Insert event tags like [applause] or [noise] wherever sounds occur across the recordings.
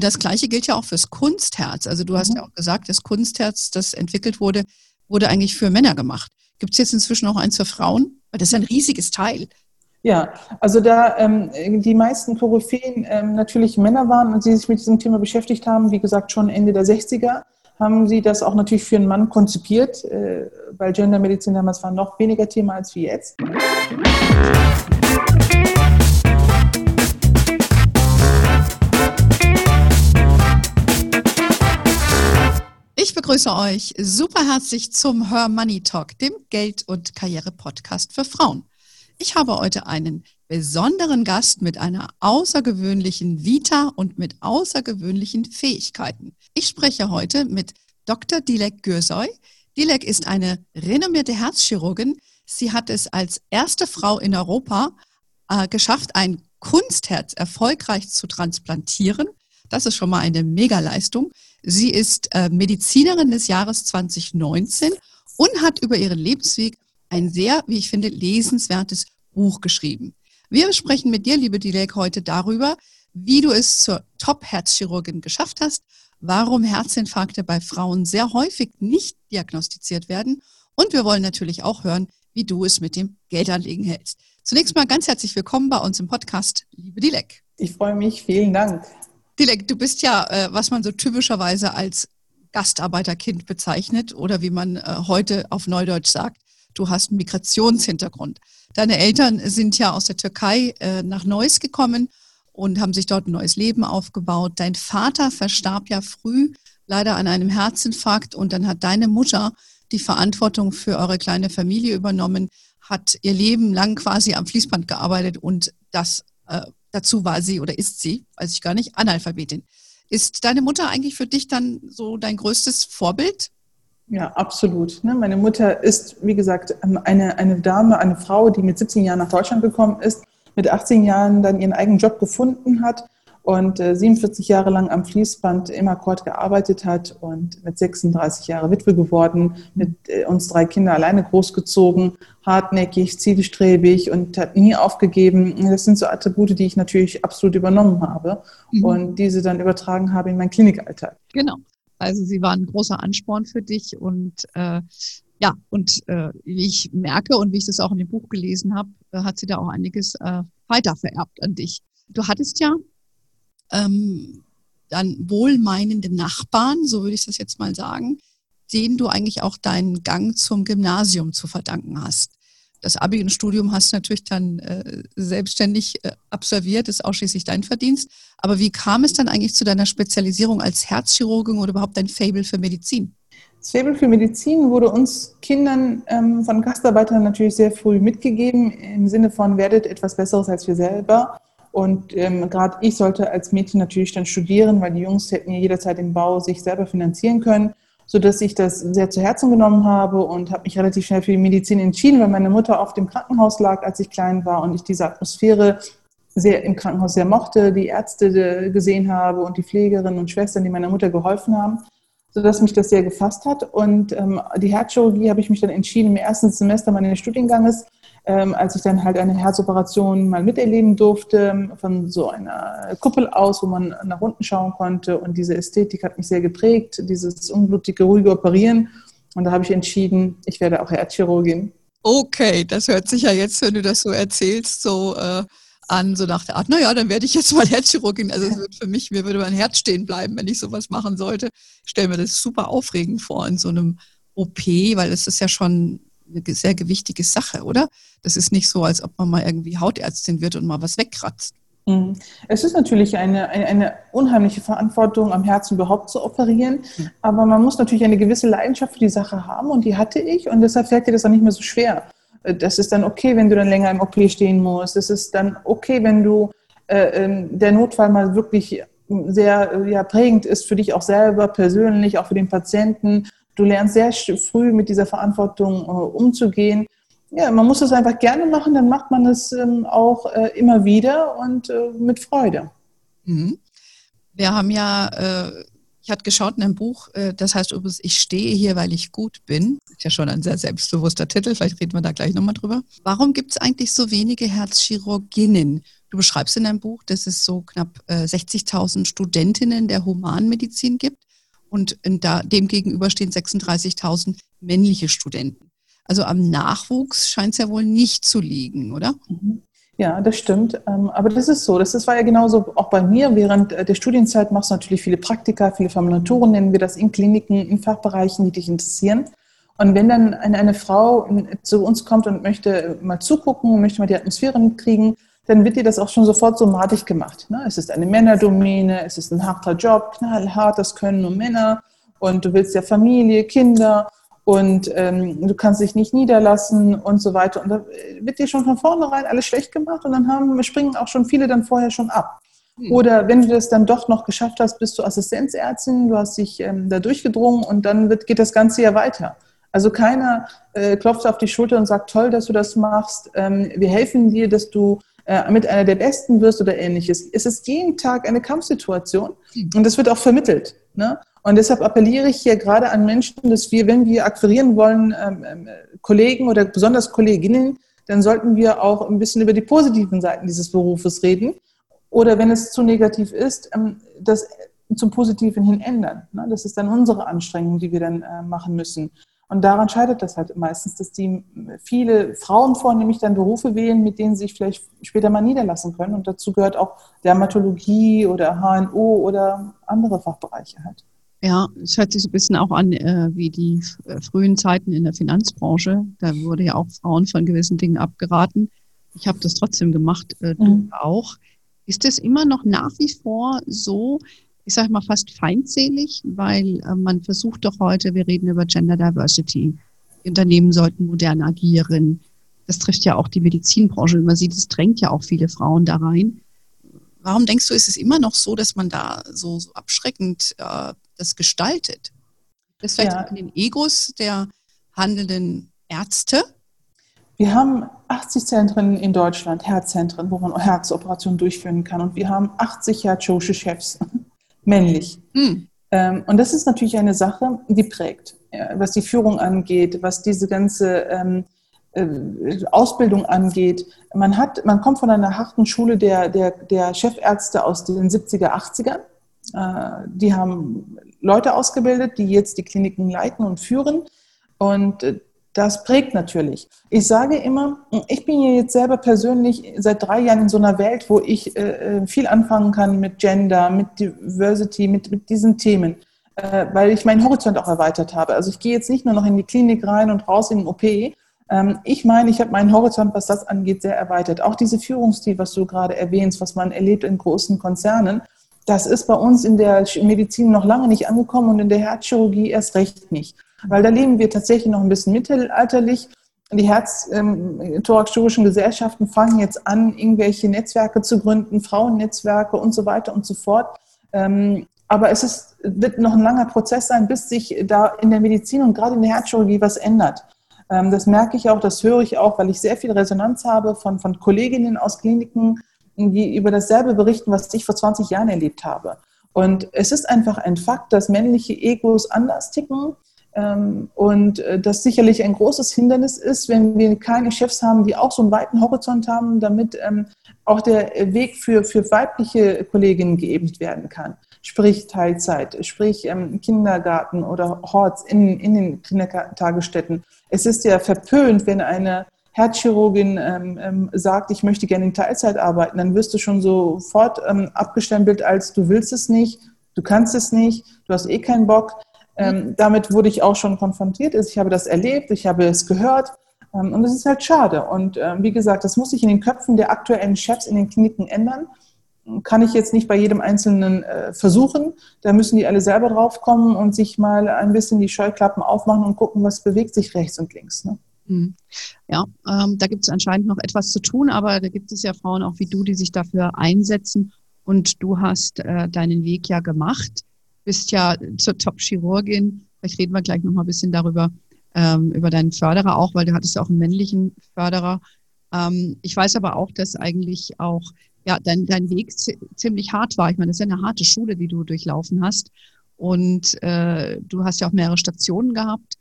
Und das Gleiche gilt ja auch fürs Kunstherz. Also du hast mhm. ja auch gesagt, das Kunstherz, das entwickelt wurde, wurde eigentlich für Männer gemacht. Gibt es jetzt inzwischen auch eins für Frauen? Weil das ist ein riesiges Teil. Ja, also da ähm, die meisten Koryphäen ähm, natürlich Männer waren und sie sich mit diesem Thema beschäftigt haben, wie gesagt schon Ende der 60er, haben sie das auch natürlich für einen Mann konzipiert, äh, weil Gendermedizin damals war noch weniger Thema als wie jetzt. Ich begrüße euch super herzlich zum Her Money Talk, dem Geld- und Karriere-Podcast für Frauen. Ich habe heute einen besonderen Gast mit einer außergewöhnlichen Vita und mit außergewöhnlichen Fähigkeiten. Ich spreche heute mit Dr. Dilek Gürsoy. Dilek ist eine renommierte Herzchirurgin. Sie hat es als erste Frau in Europa äh, geschafft, ein Kunstherz erfolgreich zu transplantieren. Das ist schon mal eine Megaleistung. Sie ist äh, Medizinerin des Jahres 2019 und hat über ihren Lebensweg ein sehr, wie ich finde, lesenswertes Buch geschrieben. Wir sprechen mit dir, liebe Dilek, heute darüber, wie du es zur Top-Herzchirurgin geschafft hast, warum Herzinfarkte bei Frauen sehr häufig nicht diagnostiziert werden und wir wollen natürlich auch hören, wie du es mit dem Geldanlegen hältst. Zunächst mal ganz herzlich willkommen bei uns im Podcast, liebe Dilek. Ich freue mich, vielen Dank. Dilek, du bist ja, äh, was man so typischerweise als Gastarbeiterkind bezeichnet oder wie man äh, heute auf Neudeutsch sagt, du hast einen Migrationshintergrund. Deine Eltern sind ja aus der Türkei äh, nach Neuss gekommen und haben sich dort ein neues Leben aufgebaut. Dein Vater verstarb ja früh, leider an einem Herzinfarkt und dann hat deine Mutter die Verantwortung für eure kleine Familie übernommen, hat ihr Leben lang quasi am Fließband gearbeitet und das äh, dazu war sie oder ist sie, weiß ich gar nicht, Analphabetin. Ist deine Mutter eigentlich für dich dann so dein größtes Vorbild? Ja, absolut. Ne? Meine Mutter ist, wie gesagt, ähm, eine, eine Dame, eine Frau, die mit 17 Jahren nach Deutschland gekommen ist, mit 18 Jahren dann ihren eigenen Job gefunden hat und 47 äh, Jahre lang am Fließband im Akkord gearbeitet hat und mit 36 Jahren Witwe geworden, mit äh, uns drei Kinder alleine großgezogen, hartnäckig, zielstrebig und hat nie aufgegeben. Das sind so Attribute, die ich natürlich absolut übernommen habe mhm. und diese dann übertragen habe in meinen Klinikalltag. Genau. Also sie war ein großer Ansporn für dich und äh, ja, und äh, wie ich merke und wie ich das auch in dem Buch gelesen habe, äh, hat sie da auch einiges äh, weiter vererbt an dich. Du hattest ja ähm, dann wohlmeinende Nachbarn, so würde ich das jetzt mal sagen, denen du eigentlich auch deinen Gang zum Gymnasium zu verdanken hast das Abi und Studium hast du natürlich dann äh, selbstständig äh, absolviert, ist ausschließlich dein Verdienst. Aber wie kam es dann eigentlich zu deiner Spezialisierung als Herzchirurgin oder überhaupt dein Fable für Medizin? Das Fable für Medizin wurde uns Kindern ähm, von Gastarbeitern natürlich sehr früh mitgegeben, im Sinne von, werdet etwas Besseres als wir selber. Und ähm, gerade ich sollte als Mädchen natürlich dann studieren, weil die Jungs hätten ja jederzeit den Bau sich selber finanzieren können sodass ich das sehr zu Herzen genommen habe und habe mich relativ schnell für die Medizin entschieden, weil meine Mutter auf dem Krankenhaus lag, als ich klein war und ich diese Atmosphäre sehr im Krankenhaus sehr mochte, die Ärzte gesehen habe und die Pflegerinnen und Schwestern, die meiner Mutter geholfen haben, sodass mich das sehr gefasst hat. Und ähm, die Herzchirurgie habe ich mich dann entschieden im ersten Semester meines Studienganges ähm, als ich dann halt eine Herzoperation mal miterleben durfte, von so einer Kuppel aus, wo man nach unten schauen konnte. Und diese Ästhetik hat mich sehr geprägt, dieses unblutige, ruhige Operieren. Und da habe ich entschieden, ich werde auch Herzchirurgin. Okay, das hört sich ja jetzt, wenn du das so erzählst, so äh, an, so nach der Art, naja, dann werde ich jetzt mal [laughs] Herzchirurgin. Also es wird für mich, mir würde mein Herz stehen bleiben, wenn ich sowas machen sollte. Ich stelle mir das super aufregend vor in so einem OP, weil es ist ja schon eine sehr gewichtige Sache, oder? Das ist nicht so, als ob man mal irgendwie Hautärztin wird und mal was wegkratzt. Mhm. Es ist natürlich eine, eine, eine, unheimliche Verantwortung, am Herzen überhaupt zu operieren. Mhm. Aber man muss natürlich eine gewisse Leidenschaft für die Sache haben und die hatte ich und deshalb fällt dir das auch nicht mehr so schwer. Äh, das ist dann okay, wenn du dann länger im OP stehen musst. Es ist dann okay, wenn du äh, ähm, der Notfall mal wirklich sehr ja, prägend ist für dich auch selber persönlich, auch für den Patienten Du lernst sehr früh mit dieser Verantwortung äh, umzugehen. Ja, man muss es einfach gerne machen, dann macht man es ähm, auch äh, immer wieder und äh, mit Freude. Mhm. Wir haben ja Ich hatte geschaut in einem Buch, das heißt übrigens, ich stehe hier, weil ich gut bin. Ist ja schon ein sehr selbstbewusster Titel, vielleicht reden wir da gleich nochmal drüber. Warum gibt es eigentlich so wenige Herzchirurginnen? Du beschreibst in deinem Buch, dass es so knapp 60.000 äh, Studentinnen der Humanmedizin gibt und da, dem gegenüber stehen 36.000 männliche Studenten. Also am Nachwuchs scheint es ja wohl nicht zu liegen, oder? Ja, das stimmt. Ähm, aber das ist so. Das, war ja genauso auch bei mir. Während äh, der Studienzeit machst du natürlich viele Praktika, viele Formulaturen, nennen wir das, in Kliniken, in Fachbereichen, die dich interessieren. Und wenn dann eine, eine Frau zu uns kommt und möchte mal zugucken, möchte mal die Atmosphäre mitkriegen, dann wird dir das auch schon sofort somatisch gemacht. Ne? Es ist eine Männerdomäne, es ist ein harter Job, knallhart, das können nur Männer. Und du willst ja Familie, Kinder und ähm, du kannst dich nicht niederlassen und so weiter. Und da wird dir schon von vornherein alles schlecht gemacht und dann haben, springen auch schon viele dann vorher schon ab. Hm. Oder wenn du das dann doch noch geschafft hast, bist du Assistenzärztin, du hast dich ähm, da durchgedrungen und dann wird, geht das Ganze ja weiter. Also keiner äh, klopft auf die Schulter und sagt, toll, dass du das machst. Ähm, wir helfen dir, dass du äh, mit einer der Besten wirst oder ähnliches. Es ist jeden Tag eine Kampfsituation und das wird auch vermittelt. Ne? Und deshalb appelliere ich hier gerade an Menschen, dass wir, wenn wir akquirieren wollen, ähm, ähm, Kollegen oder besonders Kolleginnen, dann sollten wir auch ein bisschen über die positiven Seiten dieses Berufes reden. Oder wenn es zu negativ ist, ähm, das zum Positiven hin ändern. Ne? Das ist dann unsere Anstrengung, die wir dann äh, machen müssen. Und daran scheitert das halt meistens, dass die viele Frauen vornehmlich dann Berufe wählen, mit denen sie sich vielleicht später mal niederlassen können. Und dazu gehört auch Dermatologie oder HNO oder andere Fachbereiche halt. Ja, es hört sich so ein bisschen auch an äh, wie die äh, frühen Zeiten in der Finanzbranche. Da wurde ja auch Frauen von gewissen Dingen abgeraten. Ich habe das trotzdem gemacht, äh, du mhm. auch. Ist es immer noch nach wie vor so, ich sage mal fast feindselig, weil äh, man versucht doch heute, wir reden über Gender Diversity, Unternehmen sollten modern agieren. Das trifft ja auch die Medizinbranche. Man sieht, es drängt ja auch viele Frauen da rein. Warum denkst du, ist es immer noch so, dass man da so, so abschreckend äh, das gestaltet? Das vielleicht ja. in den Egos der handelnden Ärzte? Wir haben 80 Zentren in Deutschland, Herzzentren, wo man Herzoperationen durchführen kann. Und wir haben 80 herzchirurgische Chefs, männlich. Hm. Ähm, und das ist natürlich eine Sache, die prägt, was die Führung angeht, was diese ganze ähm, äh, Ausbildung angeht. Man, hat, man kommt von einer harten Schule der, der, der Chefärzte aus den 70er, 80ern. Äh, die haben Leute ausgebildet, die jetzt die Kliniken leiten und führen. Und äh, das prägt natürlich. Ich sage immer, ich bin ja jetzt selber persönlich seit drei Jahren in so einer Welt, wo ich äh, viel anfangen kann mit Gender, mit Diversity, mit, mit diesen Themen, äh, weil ich meinen Horizont auch erweitert habe. Also ich gehe jetzt nicht nur noch in die Klinik rein und raus in den OP. Ähm, ich meine, ich habe meinen Horizont, was das angeht, sehr erweitert. Auch diese Führungsstil, was du gerade erwähnst, was man erlebt in großen Konzernen, das ist bei uns in der Medizin noch lange nicht angekommen und in der Herzchirurgie erst recht nicht. Weil da leben wir tatsächlich noch ein bisschen mittelalterlich. Die Herz-thorax-chirurgischen ähm, Gesellschaften fangen jetzt an, irgendwelche Netzwerke zu gründen, Frauennetzwerke und so weiter und so fort. Ähm, aber es ist, wird noch ein langer Prozess sein, bis sich da in der Medizin und gerade in der Herzchirurgie was ändert. Ähm, das merke ich auch, das höre ich auch, weil ich sehr viel Resonanz habe von, von Kolleginnen aus Kliniken, die über dasselbe berichten, was ich vor 20 Jahren erlebt habe. Und es ist einfach ein Fakt, dass männliche Egos anders ticken und äh, das sicherlich ein großes Hindernis ist, wenn wir keine Chefs haben, die auch so einen weiten Horizont haben, damit ähm, auch der Weg für, für weibliche Kolleginnen geebnet werden kann. Sprich Teilzeit, sprich ähm, Kindergarten oder Horts in, in den Kindertagesstätten. Es ist ja verpönt, wenn eine Herzchirurgin ähm, ähm, sagt, ich möchte gerne in Teilzeit arbeiten, dann wirst du schon sofort ähm, abgestempelt als du willst es nicht, du kannst es nicht, du hast eh keinen Bock. Ähm, mhm. damit wurde ich auch schon konfrontiert. Ich habe das erlebt, ich habe es gehört ähm, und es ist halt schade. Und ähm, wie gesagt, das muss sich in den Köpfen der aktuellen Chefs in den Kliniken ändern. Kann ich jetzt nicht bei jedem Einzelnen äh, versuchen. Da müssen die alle selber drauf kommen und sich mal ein bisschen die Scheuklappen aufmachen und gucken, was bewegt sich rechts und links. Ne? Mhm. Ja, ähm, da gibt es anscheinend noch etwas zu tun, aber da gibt es ja Frauen auch wie du, die sich dafür einsetzen. Und du hast äh, deinen Weg ja gemacht, bist ja zur Top-Chirurgin. Vielleicht reden wir gleich noch mal ein bisschen darüber, ähm, über deinen Förderer auch, weil du hattest ja auch einen männlichen Förderer. Ähm, ich weiß aber auch, dass eigentlich auch ja, dein, dein Weg ziemlich hart war. Ich meine, das ist ja eine harte Schule, die du durchlaufen hast. Und äh, du hast ja auch mehrere Stationen gehabt.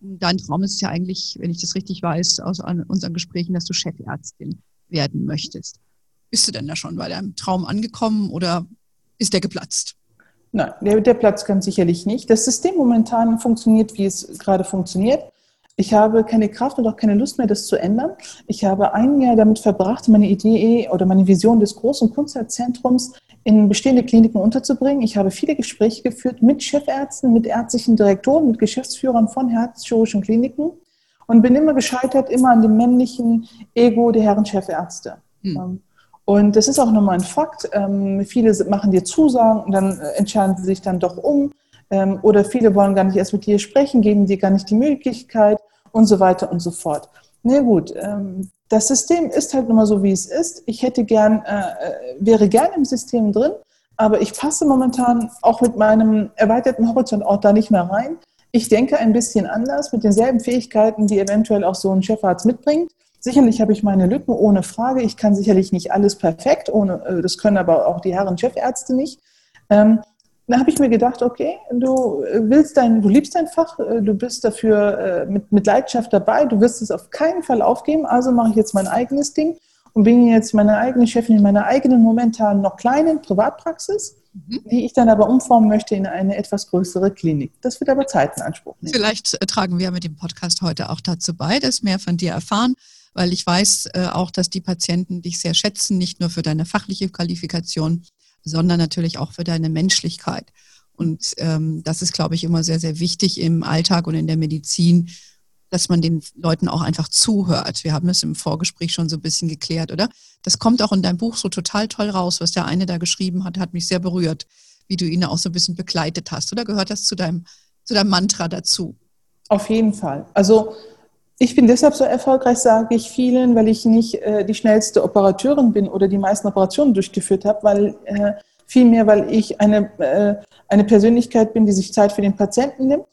Dein Traum ist ja eigentlich, wenn ich das richtig weiß, aus unseren Gesprächen, dass du Chefärztin werden möchtest. Bist du denn da schon bei deinem Traum angekommen oder ist der geplatzt? Nein, der, der platzt ganz sicherlich nicht. Das System momentan funktioniert, wie es gerade funktioniert. Ich habe keine Kraft und auch keine Lust mehr, das zu ändern. Ich habe ein Jahr damit verbracht, meine Idee oder meine Vision des großen Kunstzentrums in bestehende Kliniken unterzubringen. Ich habe viele Gespräche geführt mit Chefärzten, mit ärztlichen Direktoren, mit Geschäftsführern von herzchirurgischen Kliniken und bin immer gescheitert, immer an dem männlichen Ego der Herren Chefärzte. Hm. Und das ist auch nochmal ein Fakt. Ähm, viele machen dir Zusagen und dann äh, entscheiden sie sich dann doch um. Ähm, oder viele wollen gar nicht erst mit dir sprechen, geben dir gar nicht die Möglichkeit und so weiter und so fort. Na nee, gut, ähm, das System ist halt nun mal so, wie es ist. Ich hätte gern, äh, äh, wäre gern im System drin, aber ich passe momentan auch mit meinem erweiterten Horizont auch da nicht mehr rein. Ich denke ein bisschen anders mit denselben Fähigkeiten, die eventuell auch so ein Chefarzt mitbringt. Sicherlich habe ich meine Lücken, ohne Frage. Ich kann sicherlich nicht alles perfekt, ohne, äh, das können aber auch die Herren Chefärzte nicht. Ähm, da habe ich mir gedacht, okay, du willst dein, du liebst dein Fach, äh, du bist dafür äh, mit, mit Leidenschaft dabei, du wirst es auf keinen Fall aufgeben, also mache ich jetzt mein eigenes Ding und bin jetzt meine eigene Chefin in meiner eigenen momentan noch kleinen Privatpraxis, mhm. die ich dann aber umformen möchte in eine etwas größere Klinik. Das wird aber Zeit in Anspruch nehmen. Vielleicht tragen wir mit dem Podcast heute auch dazu bei, dass mehr von dir erfahren, weil ich weiß äh, auch, dass die Patienten dich sehr schätzen, nicht nur für deine fachliche Qualifikation, sondern natürlich auch für deine Menschlichkeit. Und ähm, das ist, glaube ich, immer sehr, sehr wichtig im Alltag und in der Medizin, dass man den Leuten auch einfach zuhört. Wir haben das im Vorgespräch schon so ein bisschen geklärt, oder? Das kommt auch in deinem Buch so total toll raus, was der eine da geschrieben hat, hat mich sehr berührt, wie du ihn auch so ein bisschen begleitet hast. Oder gehört das zu deinem, zu deinem Mantra dazu? Auf jeden Fall. Also ich bin deshalb so erfolgreich, sage ich vielen, weil ich nicht äh, die schnellste Operateurin bin oder die meisten Operationen durchgeführt habe, weil äh, vielmehr, weil ich eine, äh, eine Persönlichkeit bin, die sich Zeit für den Patienten nimmt,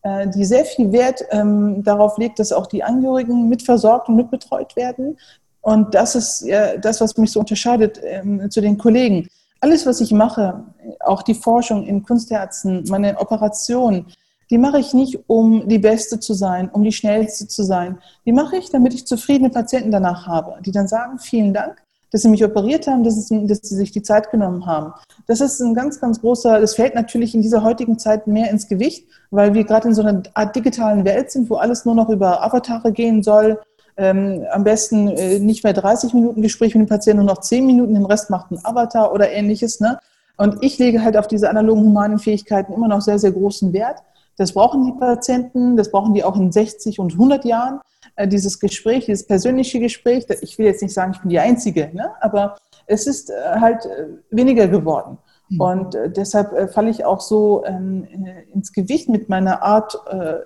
äh, die sehr viel Wert ähm, darauf legt, dass auch die Angehörigen mitversorgt und mitbetreut werden. Und das ist ja das, was mich so unterscheidet ähm, zu den Kollegen. Alles, was ich mache, auch die Forschung in Kunstherzen, meine Operationen, die mache ich nicht, um die Beste zu sein, um die Schnellste zu sein. Die mache ich, damit ich zufriedene Patienten danach habe, die dann sagen, vielen Dank, dass Sie mich operiert haben, dass, es, dass Sie sich die Zeit genommen haben. Das ist ein ganz, ganz großer, das fällt natürlich in dieser heutigen Zeit mehr ins Gewicht, weil wir gerade in so einer Art digitalen Welt sind, wo alles nur noch über Avatare gehen soll. Ähm, am besten äh, nicht mehr 30 Minuten Gespräch mit dem Patienten, nur noch 10 Minuten, den Rest macht ein Avatar oder ähnliches. Ne? Und ich lege halt auf diese analogen humanen Fähigkeiten immer noch sehr, sehr großen Wert. Das brauchen die Patienten, das brauchen die auch in 60 und 100 Jahren. Äh, dieses Gespräch, dieses persönliche Gespräch, ich will jetzt nicht sagen, ich bin die Einzige, ne? aber es ist äh, halt äh, weniger geworden. Mhm. Und deshalb falle ich auch so ähm, ins Gewicht mit meiner Art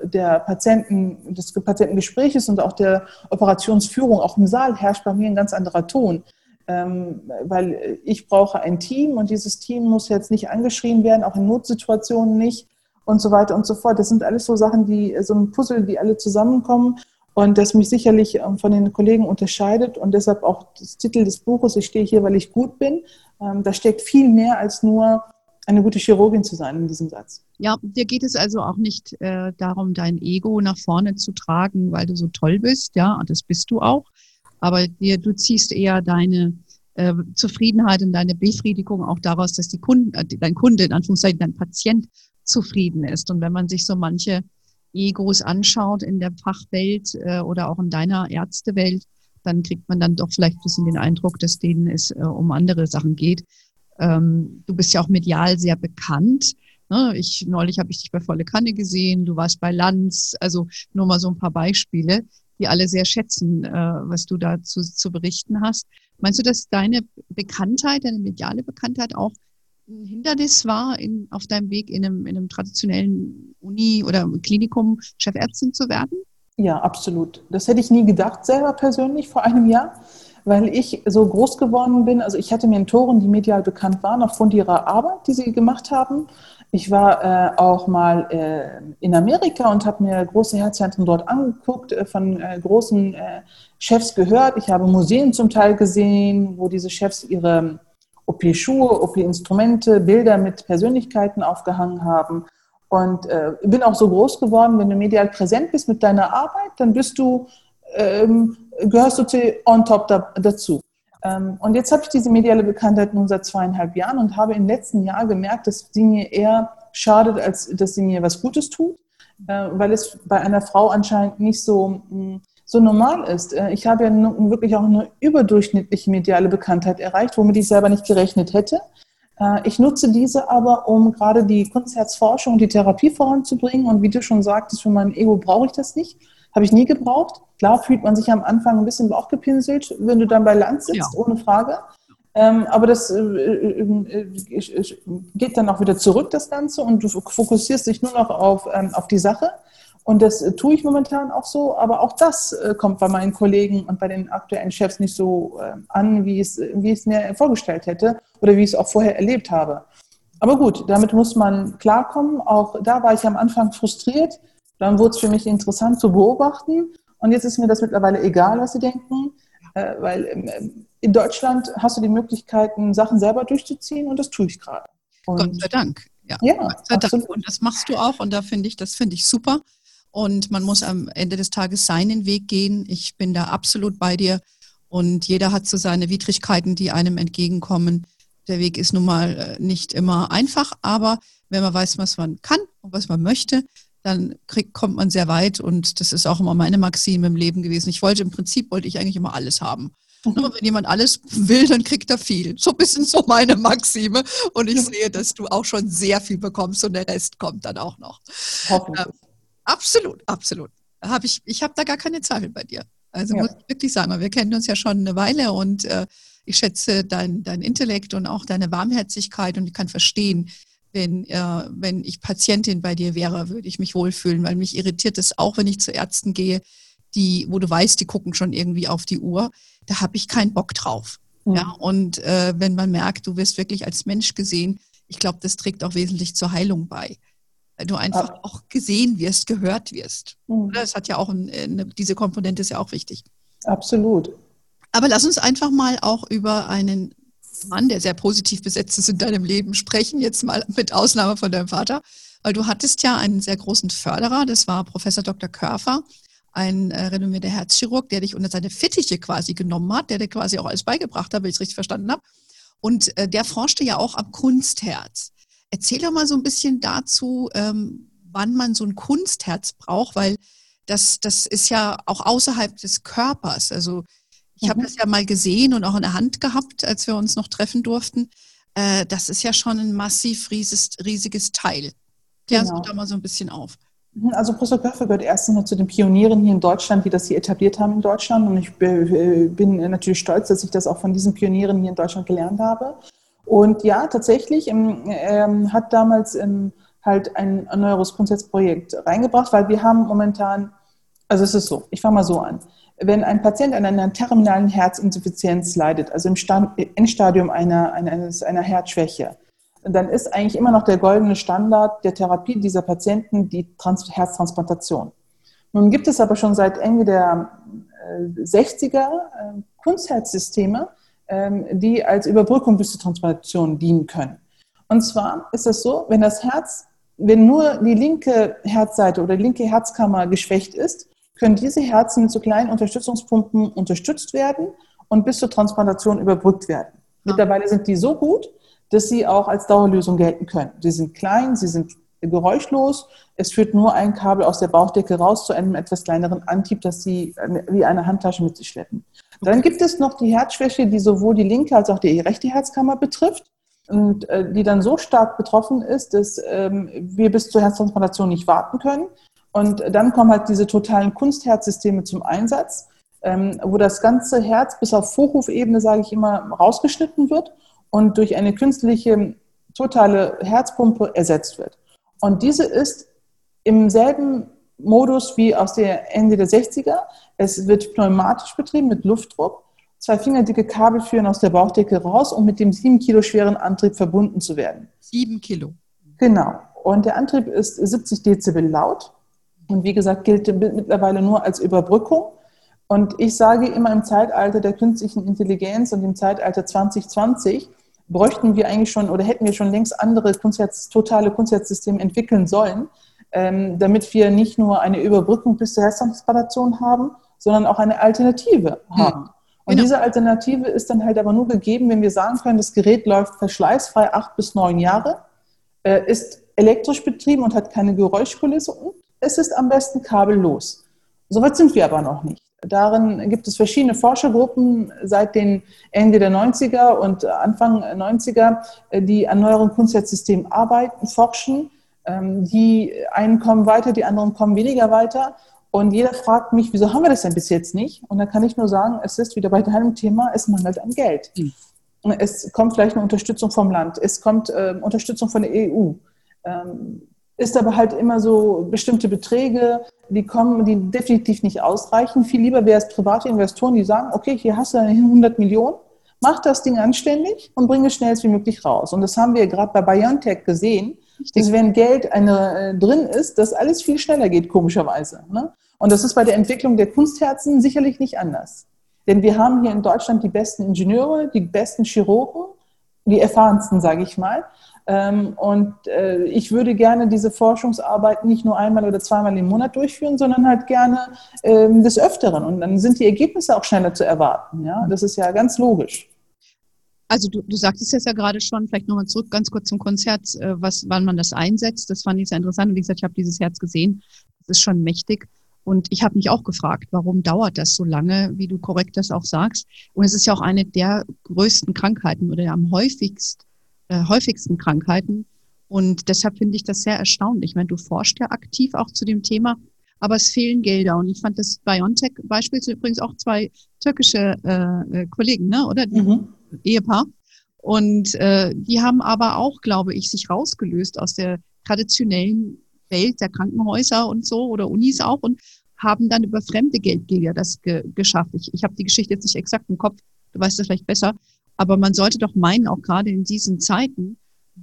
der Patienten, des Patientengespräches und auch der Operationsführung. Auch im Saal herrscht bei mir ein ganz anderer Ton. Ähm, weil ich brauche ein Team und dieses Team muss jetzt nicht angeschrien werden, auch in Notsituationen nicht und so weiter und so fort. Das sind alles so Sachen, die so ein Puzzle, die alle zusammenkommen und das mich sicherlich ähm, von den Kollegen unterscheidet und deshalb auch das Titel des Buches, ich stehe hier, weil ich gut bin, ähm, da steckt viel mehr als nur eine gute Chirurgin zu sein in diesem Satz. Ja, dir geht es also auch nicht äh, darum, dein Ego nach vorne zu tragen, weil du so toll bist, ja, das bist du auch, aber dir, du ziehst eher deine äh, Zufriedenheit und deine Befriedigung auch daraus, dass die Kunden, äh, dein Kunde, in Anführungszeichen dein Patient zufrieden ist. Und wenn man sich so manche Egos anschaut in der Fachwelt äh, oder auch in deiner Ärztewelt, dann kriegt man dann doch vielleicht ein bisschen den Eindruck, dass denen es äh, um andere Sachen geht. Ähm, du bist ja auch medial sehr bekannt. Ne? Ich, neulich habe ich dich bei Volle Kanne gesehen, du warst bei Lanz, also nur mal so ein paar Beispiele, die alle sehr schätzen, äh, was du dazu zu berichten hast. Meinst du, dass deine Bekanntheit, deine mediale Bekanntheit auch ein Hindernis war in, auf deinem Weg in einem, in einem traditionellen Uni oder Klinikum Chefärztin zu werden? Ja, absolut. Das hätte ich nie gedacht, selber persönlich vor einem Jahr, weil ich so groß geworden bin. Also ich hatte Mentoren, die medial bekannt waren, aufgrund ihrer Arbeit, die sie gemacht haben. Ich war äh, auch mal äh, in Amerika und habe mir große Herzzentren dort angeguckt, äh, von äh, großen äh, Chefs gehört. Ich habe Museen zum Teil gesehen, wo diese Chefs ihre OP-Schuhe, OP-Instrumente, Bilder mit Persönlichkeiten aufgehangen haben. Und äh, bin auch so groß geworden, wenn du medial präsent bist mit deiner Arbeit, dann bist du, ähm, gehörst du zu on top da, dazu. Ähm, und jetzt habe ich diese mediale Bekanntheit nun seit zweieinhalb Jahren und habe im letzten Jahr gemerkt, dass sie mir eher schadet, als dass sie mir was Gutes tut, äh, weil es bei einer Frau anscheinend nicht so, hm, so normal ist. Äh, ich habe ja wirklich auch eine überdurchschnittliche mediale Bekanntheit erreicht, womit ich selber nicht gerechnet hätte. Äh, ich nutze diese aber, um gerade die Kunstherzforschung und die Therapie voranzubringen. Und wie du schon sagtest, für mein Ego brauche ich das nicht. Habe ich nie gebraucht. Klar fühlt man sich am Anfang ein bisschen bauchgepinselt, wenn du dann bei Land sitzt, ja. ohne Frage. Ähm, aber das äh, geht dann auch wieder zurück, das Ganze, und du fokussierst dich nur noch auf, ähm, auf die Sache. Und das äh, tue ich momentan auch so, aber auch das äh, kommt bei meinen Kollegen und bei den aktuellen Chefs nicht so äh, an, wie ich es, wie ich es mir vorgestellt hätte oder wie ich es auch vorher erlebt habe. Aber gut, damit muss man klarkommen. Auch da war ich am Anfang frustriert. Dann wurde es für mich interessant zu beobachten. Und jetzt ist mir das mittlerweile egal, was sie denken, weil ähm, in Deutschland hast du die Möglichkeiten, Sachen selber durchzuziehen und das tue ich gerade. Gott sei Dank. Ja, ja Gott sei Dank. Und das machst du auch und da finde ich, das finde ich super. Und man muss am Ende des Tages seinen Weg gehen. Ich bin da absolut bei dir. Und jeder hat so seine Widrigkeiten, die einem entgegenkommen. Der Weg ist nun mal äh, nicht immer einfach, aber wenn man weiß, was man kann und was man möchte, dann kriegt, kommt man sehr weit. Und das ist auch immer meine Maxime im Leben gewesen. Ich wollte im Prinzip, wollte ich eigentlich immer alles haben. Mhm. Aber wenn jemand alles will, dann kriegt er viel. So ein bisschen so meine Maxime. Und ich sehe, dass du auch schon sehr viel bekommst und der Rest kommt dann auch noch. Hoffentlich. Ähm, Absolut, absolut. Hab ich ich habe da gar keine Zweifel bei dir. Also ja. muss ich wirklich sagen, wir kennen uns ja schon eine Weile und äh, ich schätze dein, dein Intellekt und auch deine Warmherzigkeit und ich kann verstehen, wenn, äh, wenn ich Patientin bei dir wäre, würde ich mich wohlfühlen, weil mich irritiert es auch, wenn ich zu Ärzten gehe, die, wo du weißt, die gucken schon irgendwie auf die Uhr. Da habe ich keinen Bock drauf. Mhm. Ja, und äh, wenn man merkt, du wirst wirklich als Mensch gesehen, ich glaube, das trägt auch wesentlich zur Heilung bei weil du einfach ja. auch gesehen wirst, gehört wirst. Mhm. Das hat ja auch eine, diese Komponente ist ja auch wichtig. Absolut. Aber lass uns einfach mal auch über einen Mann, der sehr positiv besetzt ist in deinem Leben, sprechen, jetzt mal mit Ausnahme von deinem Vater, weil du hattest ja einen sehr großen Förderer, das war Professor Dr. Körfer, ein äh, renommierter Herzchirurg, der dich unter seine Fittiche quasi genommen hat, der dir quasi auch alles beigebracht hat, wenn ich es richtig verstanden habe. Und äh, der forschte ja auch am Kunstherz. Erzähl doch mal so ein bisschen dazu, ähm, wann man so ein Kunstherz braucht, weil das, das ist ja auch außerhalb des Körpers. Also ich mhm. habe das ja mal gesehen und auch in der Hand gehabt, als wir uns noch treffen durften. Äh, das ist ja schon ein massiv riesiges, riesiges Teil. Klär genau. da mal so ein bisschen auf. Mhm, also Professor Köffer gehört erstens mal zu den Pionieren hier in Deutschland, die das hier etabliert haben in Deutschland. Und ich bin natürlich stolz, dass ich das auch von diesen Pionieren hier in Deutschland gelernt habe. Und ja, tatsächlich ähm, hat damals ähm, halt ein erneueres Grundsatzprojekt reingebracht, weil wir haben momentan, also es ist so, ich fange mal so an. Wenn ein Patient an einer terminalen Herzinsuffizienz leidet, also im Endstadium einer, einer, einer Herzschwäche, dann ist eigentlich immer noch der goldene Standard der Therapie dieser Patienten die Trans Herztransplantation. Nun gibt es aber schon seit Ende der 60er äh, Kunstherzsysteme, ähm, die als Überbrückung bis zur Transplantation dienen können. Und zwar ist es so, wenn das Herz, wenn nur die linke Herzseite oder die linke Herzkammer geschwächt ist, können diese Herzen so kleinen Unterstützungspumpen unterstützt werden und bis zur Transplantation überbrückt werden. Mittlerweile sind die so gut, dass sie auch als Dauerlösung gelten können. Sie sind klein, sie sind geräuschlos. Es führt nur ein Kabel aus der Bauchdecke raus zu einem etwas kleineren Antrieb, das sie wie eine Handtasche mit sich schleppen. Dann gibt es noch die Herzschwäche, die sowohl die linke als auch die rechte Herzkammer betrifft und äh, die dann so stark betroffen ist, dass ähm, wir bis zur Herztransplantation nicht warten können. Und dann kommen halt diese totalen Kunstherzsysteme zum Einsatz, ähm, wo das ganze Herz bis auf Vorhofebene, sage ich immer, rausgeschnitten wird und durch eine künstliche totale Herzpumpe ersetzt wird. Und diese ist im selben Modus wie aus der Ende der 60er. Es wird pneumatisch betrieben mit Luftdruck. Zwei fingerdicke Kabel führen aus der Bauchdecke raus, um mit dem sieben Kilo schweren Antrieb verbunden zu werden. Sieben Kilo. Genau. Und der Antrieb ist 70 Dezibel laut. Und wie gesagt, gilt mittlerweile nur als Überbrückung. Und ich sage immer im Zeitalter der künstlichen Intelligenz und im Zeitalter 2020 bräuchten wir eigentlich schon oder hätten wir schon längst andere Grundsatz, totale Grundsatzsysteme entwickeln sollen, damit wir nicht nur eine Überbrückung bis zur Herztransplantation haben, sondern auch eine Alternative hm. haben. Und genau. diese Alternative ist dann halt aber nur gegeben, wenn wir sagen können, das Gerät läuft verschleißfrei acht bis neun Jahre, äh, ist elektrisch betrieben und hat keine Geräuschkulisse und es ist am besten kabellos. Soweit sind wir aber noch nicht. Darin gibt es verschiedene Forschergruppen seit den Ende der 90er und Anfang 90er, die an neueren Kunstnetzsystemen arbeiten, forschen. Ähm, die einen kommen weiter, die anderen kommen weniger weiter. Und jeder fragt mich, wieso haben wir das denn bis jetzt nicht? Und da kann ich nur sagen, es ist wieder bei deinem Thema, es mangelt an Geld. Mhm. Es kommt vielleicht eine Unterstützung vom Land, es kommt äh, Unterstützung von der EU. Ähm, ist aber halt immer so bestimmte Beträge, die kommen, die definitiv nicht ausreichen. Viel lieber wäre es private Investoren, die sagen, okay, hier hast du 100 Millionen, mach das Ding anständig und bring es schnellst wie möglich raus. Und das haben wir gerade bei BioNTech gesehen, dass wenn Geld eine, äh, drin ist, dass alles viel schneller geht, komischerweise. Ne? Und das ist bei der Entwicklung der Kunstherzen sicherlich nicht anders. Denn wir haben hier in Deutschland die besten Ingenieure, die besten Chirurgen, die erfahrensten, sage ich mal. Ähm, und äh, ich würde gerne diese Forschungsarbeit nicht nur einmal oder zweimal im Monat durchführen, sondern halt gerne ähm, des Öfteren. Und dann sind die Ergebnisse auch schneller zu erwarten. Ja, das ist ja ganz logisch. Also du, du sagtest es ja gerade schon, vielleicht nochmal zurück ganz kurz zum Konzert, äh, was, wann man das einsetzt. Das fand ich sehr interessant. Und wie gesagt, ich habe dieses Herz gesehen. Das ist schon mächtig. Und ich habe mich auch gefragt, warum dauert das so lange, wie du korrekt das auch sagst. Und es ist ja auch eine der größten Krankheiten oder am häufigsten äh, häufigsten Krankheiten. Und deshalb finde ich das sehr erstaunlich. Ich meine, du forschst ja aktiv auch zu dem Thema, aber es fehlen Gelder. Und ich fand das BioNTech-Beispiel sind übrigens auch zwei türkische äh, äh, Kollegen, ne? oder? Mhm. Ehepaar. Und äh, die haben aber auch, glaube ich, sich rausgelöst aus der traditionellen Welt der Krankenhäuser und so oder Unis auch und haben dann über fremde Geldgeber das ge geschafft. Ich, ich habe die Geschichte jetzt nicht exakt im Kopf, du weißt das vielleicht besser, aber man sollte doch meinen, auch gerade in diesen Zeiten,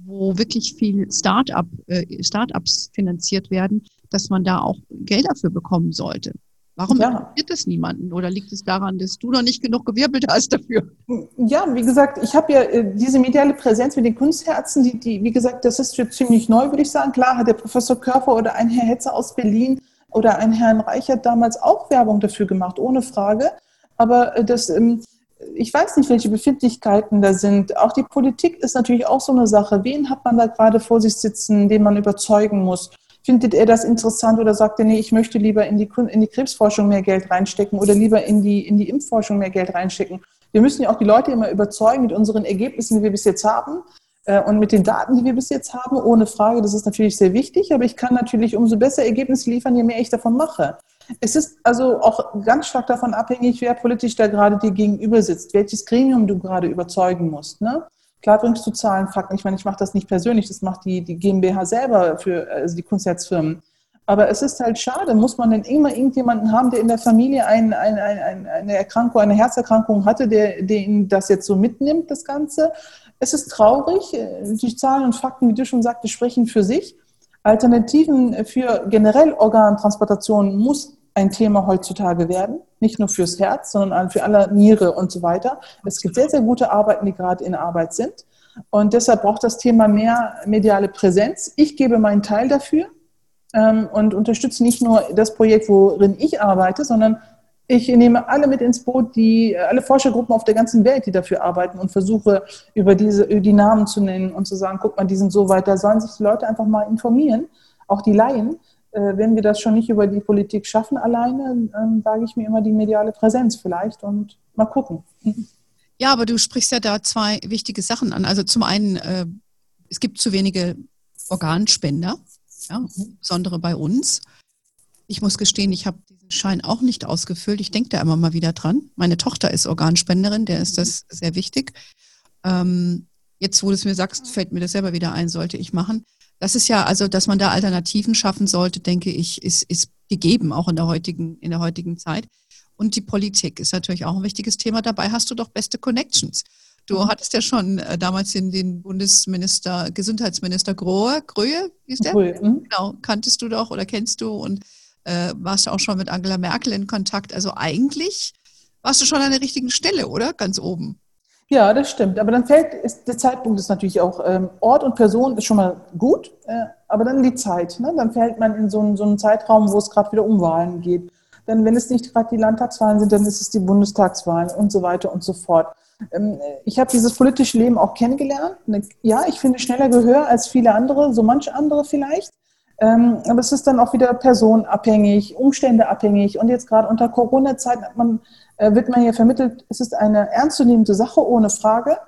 wo wirklich viel Start-up, äh, Start-ups finanziert werden, dass man da auch Geld dafür bekommen sollte. Warum ja. interessiert das niemanden? Oder liegt es daran, dass du noch nicht genug gewirbelt hast dafür? Ja, wie gesagt, ich habe ja äh, diese mediale Präsenz mit den Kunstherzen, die, die, wie gesagt, das ist für ziemlich neu, würde ich sagen. Klar hat der Professor Körper oder ein Herr Hetzer aus Berlin oder ein Herrn Reichert damals auch Werbung dafür gemacht, ohne Frage. Aber äh, das, ähm, ich weiß nicht, welche Befindlichkeiten da sind. Auch die Politik ist natürlich auch so eine Sache. Wen hat man da gerade vor sich sitzen, den man überzeugen muss? Findet er das interessant oder sagt er, nee, ich möchte lieber in die, in die Krebsforschung mehr Geld reinstecken oder lieber in die, in die Impfforschung mehr Geld reinstecken? Wir müssen ja auch die Leute immer überzeugen mit unseren Ergebnissen, die wir bis jetzt haben äh, und mit den Daten, die wir bis jetzt haben, ohne Frage. Das ist natürlich sehr wichtig, aber ich kann natürlich umso besser Ergebnisse liefern, je mehr ich davon mache. Es ist also auch ganz stark davon abhängig, wer politisch da gerade dir gegenüber sitzt, welches Gremium du gerade überzeugen musst. Ne? Klar bringst du Zahlen, Fakten. Ich meine, ich mache das nicht persönlich, das macht die, die GmbH selber für also die Kunstnetzfirmen. Aber es ist halt schade, muss man denn immer irgendjemanden haben, der in der Familie ein, ein, ein, eine Erkrankung, eine Herzerkrankung hatte, der, der das jetzt so mitnimmt, das Ganze. Es ist traurig. Die Zahlen und Fakten, wie du schon sagtest, sprechen für sich. Alternativen für generell Organtransplantation muss ein Thema heutzutage werden, nicht nur fürs Herz, sondern für alle Niere und so weiter. Es gibt sehr, sehr gute Arbeiten, die gerade in Arbeit sind. Und deshalb braucht das Thema mehr mediale Präsenz. Ich gebe meinen Teil dafür ähm, und unterstütze nicht nur das Projekt, worin ich arbeite, sondern ich nehme alle mit ins Boot, die, alle Forschergruppen auf der ganzen Welt, die dafür arbeiten und versuche, über diese, die Namen zu nennen und zu sagen, guck mal, die sind so weit, da sollen sich die Leute einfach mal informieren, auch die Laien, wenn wir das schon nicht über die Politik schaffen alleine, ähm, sage ich mir immer die mediale Präsenz vielleicht und mal gucken. [laughs] Ja, aber du sprichst ja da zwei wichtige Sachen an. Also zum einen, äh, es gibt zu wenige Organspender, ja, insbesondere bei uns. Ich muss gestehen, ich habe diesen Schein auch nicht ausgefüllt. Ich denke da immer mal wieder dran. Meine Tochter ist Organspenderin, der ist das sehr wichtig. Ähm, jetzt, wo du es mir sagst, fällt mir das selber wieder ein, sollte ich machen. Das ist ja, also, dass man da Alternativen schaffen sollte, denke ich, ist, ist gegeben, auch in der heutigen, in der heutigen Zeit. Und die Politik ist natürlich auch ein wichtiges Thema. Dabei hast du doch beste Connections. Du mhm. hattest ja schon äh, damals den, den Bundesminister, Gesundheitsminister Grohe, Gröhe, wie ist der? Gröhe, mhm. Genau, kanntest du doch oder kennst du und äh, warst auch schon mit Angela Merkel in Kontakt. Also eigentlich warst du schon an der richtigen Stelle, oder? Ganz oben. Ja, das stimmt. Aber dann fällt, ist, der Zeitpunkt ist natürlich auch, ähm, Ort und Person ist schon mal gut, äh, aber dann die Zeit. Ne? Dann fällt man in so einen, so einen Zeitraum, wo es gerade wieder um Wahlen geht. Dann, wenn es nicht gerade die Landtagswahlen sind, dann ist es die Bundestagswahlen und so weiter und so fort. Ähm, ich habe dieses politische Leben auch kennengelernt. Ne, ja, ich finde schneller Gehör als viele andere, so manche andere vielleicht. Ähm, aber es ist dann auch wieder personenabhängig, umständeabhängig. Und jetzt gerade unter Corona-Zeiten äh, wird man hier vermittelt, es ist eine ernstzunehmende Sache, ohne Frage.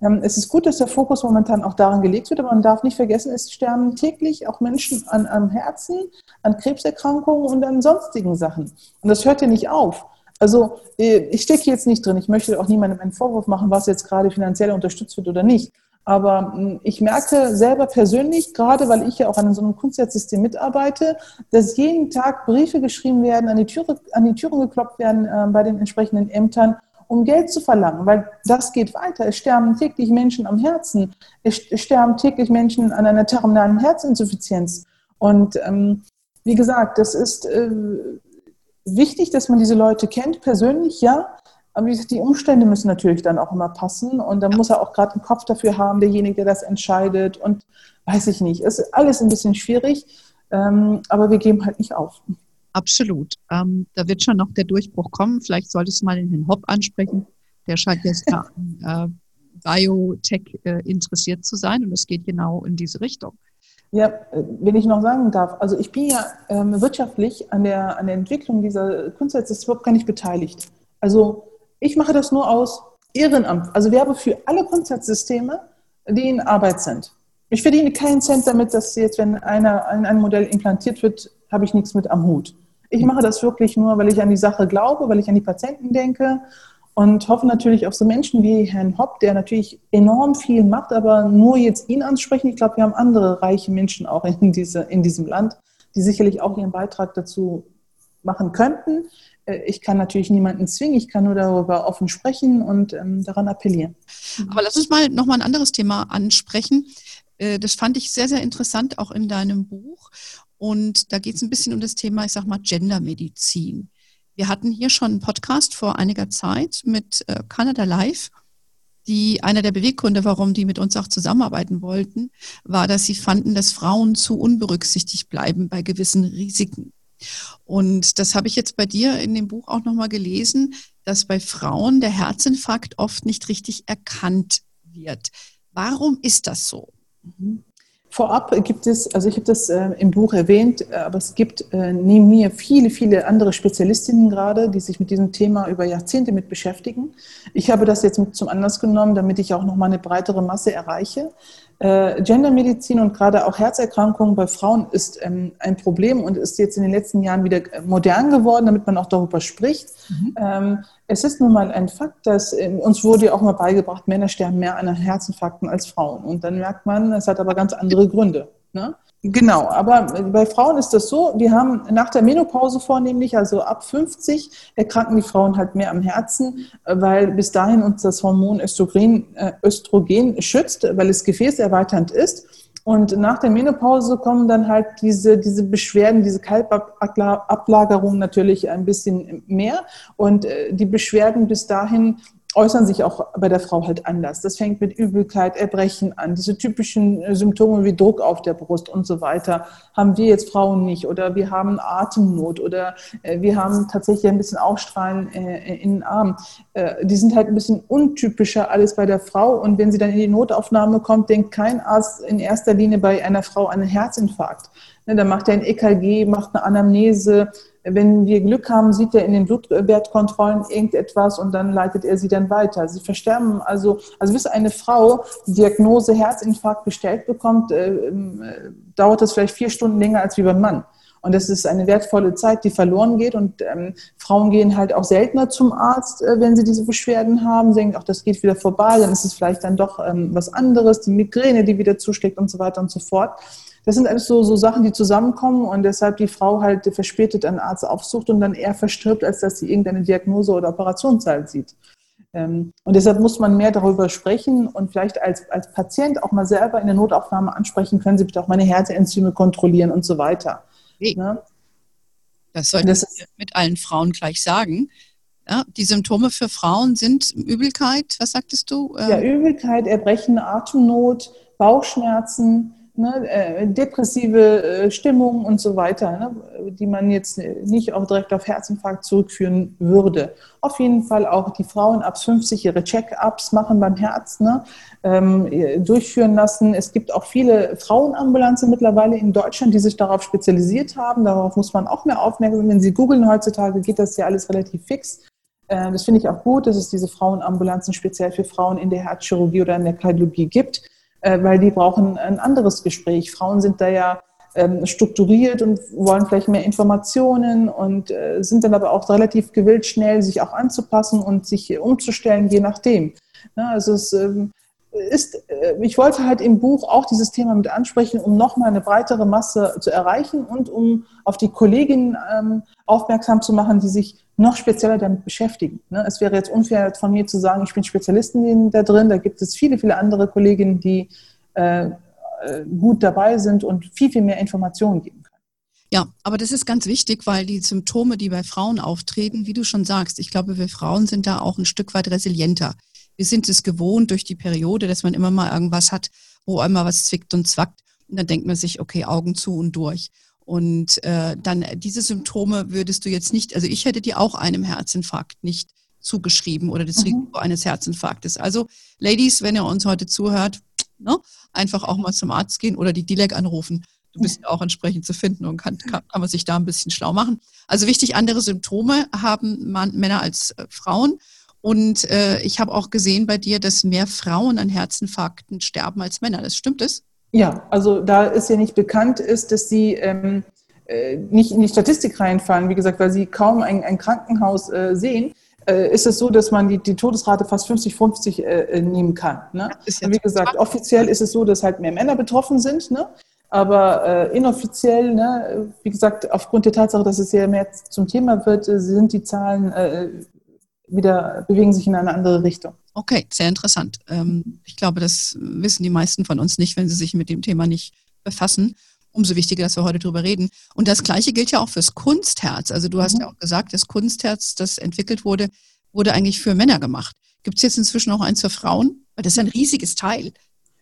Ähm, es ist gut, dass der Fokus momentan auch daran gelegt wird, aber man darf nicht vergessen, es sterben täglich auch Menschen an, am Herzen, an Krebserkrankungen und an sonstigen Sachen. Und das hört ja nicht auf. Also äh, ich stecke jetzt nicht drin. Ich möchte auch niemandem einen Vorwurf machen, was jetzt gerade finanziell unterstützt wird oder nicht. Aber hm, ich merke selber persönlich, gerade weil ich ja auch an so einem Kunstwertsystem mitarbeite, dass jeden Tag Briefe geschrieben werden, an die, Türe, an die Türen geklopft werden äh, bei den entsprechenden Ämtern, um Geld zu verlangen, weil das geht weiter. Es sterben täglich Menschen am Herzen, es sterben täglich Menschen an einer terminalen Herzinsuffizienz. Und ähm, wie gesagt, das ist äh, wichtig, dass man diese Leute kennt, persönlich, ja. Aber die Umstände müssen natürlich dann auch immer passen. Und dann muss er auch gerade einen Kopf dafür haben, derjenige, der das entscheidet. Und weiß ich nicht. Es ist alles ein bisschen schwierig. Ähm, aber wir geben halt nicht auf. Absolut. Ähm, da wird schon noch der Durchbruch kommen. Vielleicht solltest du mal den Herrn Hopp ansprechen. Der scheint jetzt an äh, Biotech äh, interessiert zu sein. Und es geht genau in diese Richtung. Ja, wenn ich noch sagen darf, also ich bin ja ähm, wirtschaftlich an der, an der Entwicklung dieser Kunstwerke überhaupt gar nicht beteiligt. Also ich mache das nur aus Ehrenamt, also werbe für alle Kunstwertsysteme, die in Arbeit sind. Ich verdiene keinen Cent damit, dass jetzt, wenn einer, ein, ein Modell implantiert wird, habe ich nichts mit am Hut. Ich mache das wirklich nur, weil ich an die Sache glaube, weil ich an die Patienten denke und hoffe natürlich auf so Menschen wie Herrn Hopp, der natürlich enorm viel macht, aber nur jetzt ihn ansprechen. Ich glaube, wir haben andere reiche Menschen auch in, diese, in diesem Land, die sicherlich auch ihren Beitrag dazu machen könnten. Äh, ich kann natürlich niemanden zwingen, ich kann nur darüber offen sprechen und ähm, daran appellieren. Aber lass uns mal nochmal ein anderes Thema ansprechen. Äh, das fand ich sehr, sehr interessant, auch in deinem Buch. Und da geht es ein bisschen um das Thema, ich sag mal, Gendermedizin. Wir hatten hier schon einen Podcast vor einiger Zeit mit äh, Canada Live. Die, einer der Beweggründe, warum die mit uns auch zusammenarbeiten wollten, war, dass sie fanden, dass Frauen zu unberücksichtigt bleiben bei gewissen Risiken. Und das habe ich jetzt bei dir in dem Buch auch nochmal gelesen, dass bei Frauen der Herzinfarkt oft nicht richtig erkannt wird. Warum ist das so? Mhm. Vorab gibt es, also ich habe das äh, im Buch erwähnt, äh, aber es gibt äh, neben mir viele, viele andere Spezialistinnen gerade, die sich mit diesem Thema über Jahrzehnte mit beschäftigen. Ich habe das jetzt mit zum Anlass genommen, damit ich auch noch mal eine breitere Masse erreiche. Äh, Gendermedizin und gerade auch Herzerkrankungen bei Frauen ist ähm, ein Problem und ist jetzt in den letzten Jahren wieder modern geworden, damit man auch darüber spricht. Mhm. Ähm, es ist nun mal ein Fakt, dass äh, uns wurde ja auch mal beigebracht, Männer sterben mehr an Herzinfarkten als Frauen. Und dann merkt man, es hat aber ganz andere Gründe. Ne? Genau, aber bei Frauen ist das so, wir haben nach der Menopause vornehmlich, also ab 50, erkranken die Frauen halt mehr am Herzen, weil bis dahin uns das Hormon Östrogen, äh, Östrogen schützt, weil es gefäßerweiternd ist. Und nach der Menopause kommen dann halt diese, diese Beschwerden, diese Kalbablagerung natürlich ein bisschen mehr. Und äh, die Beschwerden bis dahin äußern sich auch bei der Frau halt anders. Das fängt mit Übelkeit, Erbrechen an. Diese typischen äh, Symptome wie Druck auf der Brust und so weiter haben wir jetzt Frauen nicht. Oder wir haben Atemnot oder äh, wir haben tatsächlich ein bisschen Aufstrahlen äh, in den Armen. Die sind halt ein bisschen untypischer alles bei der Frau. Und wenn sie dann in die Notaufnahme kommt, denkt kein Arzt in erster Linie bei einer Frau an einen Herzinfarkt. Ne, dann macht er ein EKG, macht eine Anamnese, wenn wir Glück haben, sieht er in den Blutwertkontrollen irgendetwas und dann leitet er sie dann weiter. Sie versterben also, also bis eine Frau die Diagnose Herzinfarkt gestellt bekommt, äh, äh, dauert das vielleicht vier Stunden länger als wie beim Mann. Und das ist eine wertvolle Zeit, die verloren geht. Und ähm, Frauen gehen halt auch seltener zum Arzt, äh, wenn sie diese Beschwerden haben. Sie denken, ach, das geht wieder vorbei, dann ist es vielleicht dann doch ähm, was anderes, die Migräne, die wieder zuschlägt und so weiter und so fort. Das sind alles so, so Sachen, die zusammenkommen und deshalb die Frau halt verspätet einen Arzt aufsucht und dann eher verstirbt, als dass sie irgendeine Diagnose oder Operationszeit sieht. Ähm, und deshalb muss man mehr darüber sprechen und vielleicht als, als Patient auch mal selber in der Notaufnahme ansprechen, können Sie bitte auch meine Herzenzyme kontrollieren und so weiter. Okay. Ne? Das sollte ich mit allen Frauen gleich sagen. Ja, die Symptome für Frauen sind Übelkeit, was sagtest du? Ja, ähm, Übelkeit, Erbrechen, Atemnot, Bauchschmerzen, ne, äh, depressive äh, Stimmung und so weiter, ne, die man jetzt nicht auch direkt auf Herzinfarkt zurückführen würde. Auf jeden Fall auch die Frauen ab 50 ihre Check-ups machen beim Herz, ne, ähm, durchführen lassen. Es gibt auch viele Frauenambulanzen mittlerweile in Deutschland, die sich darauf spezialisiert haben. Darauf muss man auch mehr aufmerksam. Wenn Sie googeln heutzutage, geht das ja alles relativ fix. Äh, das finde ich auch gut, dass es diese Frauenambulanzen speziell für Frauen in der Herzchirurgie oder in der Kardiologie gibt weil die brauchen ein anderes Gespräch. Frauen sind da ja ähm, strukturiert und wollen vielleicht mehr Informationen und äh, sind dann aber auch relativ gewillt, schnell sich auch anzupassen und sich umzustellen, je nachdem. also es ähm, ist, äh, ich wollte halt im Buch auch dieses Thema mit ansprechen, um nochmal eine breitere Masse zu erreichen und um auf die Kolleginnen ähm, aufmerksam zu machen, die sich noch spezieller damit beschäftigen. Ne? Es wäre jetzt unfair von mir zu sagen, ich bin Spezialistin da drin. Da gibt es viele, viele andere Kolleginnen, die äh, äh, gut dabei sind und viel, viel mehr Informationen geben können. Ja, aber das ist ganz wichtig, weil die Symptome, die bei Frauen auftreten, wie du schon sagst, ich glaube, wir Frauen sind da auch ein Stück weit resilienter. Wir sind es gewohnt durch die Periode, dass man immer mal irgendwas hat, wo einmal was zwickt und zwackt. Und dann denkt man sich, okay, Augen zu und durch. Und äh, dann diese Symptome würdest du jetzt nicht, also ich hätte dir auch einem Herzinfarkt nicht zugeschrieben oder das mhm. Risiko eines Herzinfarktes. Also Ladies, wenn ihr uns heute zuhört, ne, einfach auch mal zum Arzt gehen oder die DILEG anrufen. Du bist ja auch entsprechend zu finden und kann, kann, kann man sich da ein bisschen schlau machen. Also wichtig, andere Symptome haben man, Männer als äh, Frauen. Und äh, ich habe auch gesehen bei dir, dass mehr Frauen an Herzinfarkten sterben als Männer. Das stimmt es? Ja, also da ist ja nicht bekannt ist, dass sie ähm, äh, nicht in die Statistik reinfallen, wie gesagt, weil sie kaum ein, ein Krankenhaus äh, sehen, äh, ist es so, dass man die, die Todesrate fast 50-50 äh, nehmen kann. Ne? Ja wie gesagt, offiziell ist es so, dass halt mehr Männer betroffen sind, ne? aber äh, inoffiziell, ne, wie gesagt, aufgrund der Tatsache, dass es ja mehr zum Thema wird, äh, sind die Zahlen wieder, bewegen sich in eine andere Richtung. Okay, sehr interessant. Ähm, ich glaube, das wissen die meisten von uns nicht, wenn sie sich mit dem Thema nicht befassen. Umso wichtiger, dass wir heute darüber reden. Und das Gleiche gilt ja auch fürs Kunstherz. Also du hast mhm. ja auch gesagt, das Kunstherz, das entwickelt wurde, wurde eigentlich für Männer gemacht. Gibt es jetzt inzwischen auch eins für Frauen? Weil das ist ein riesiges Teil.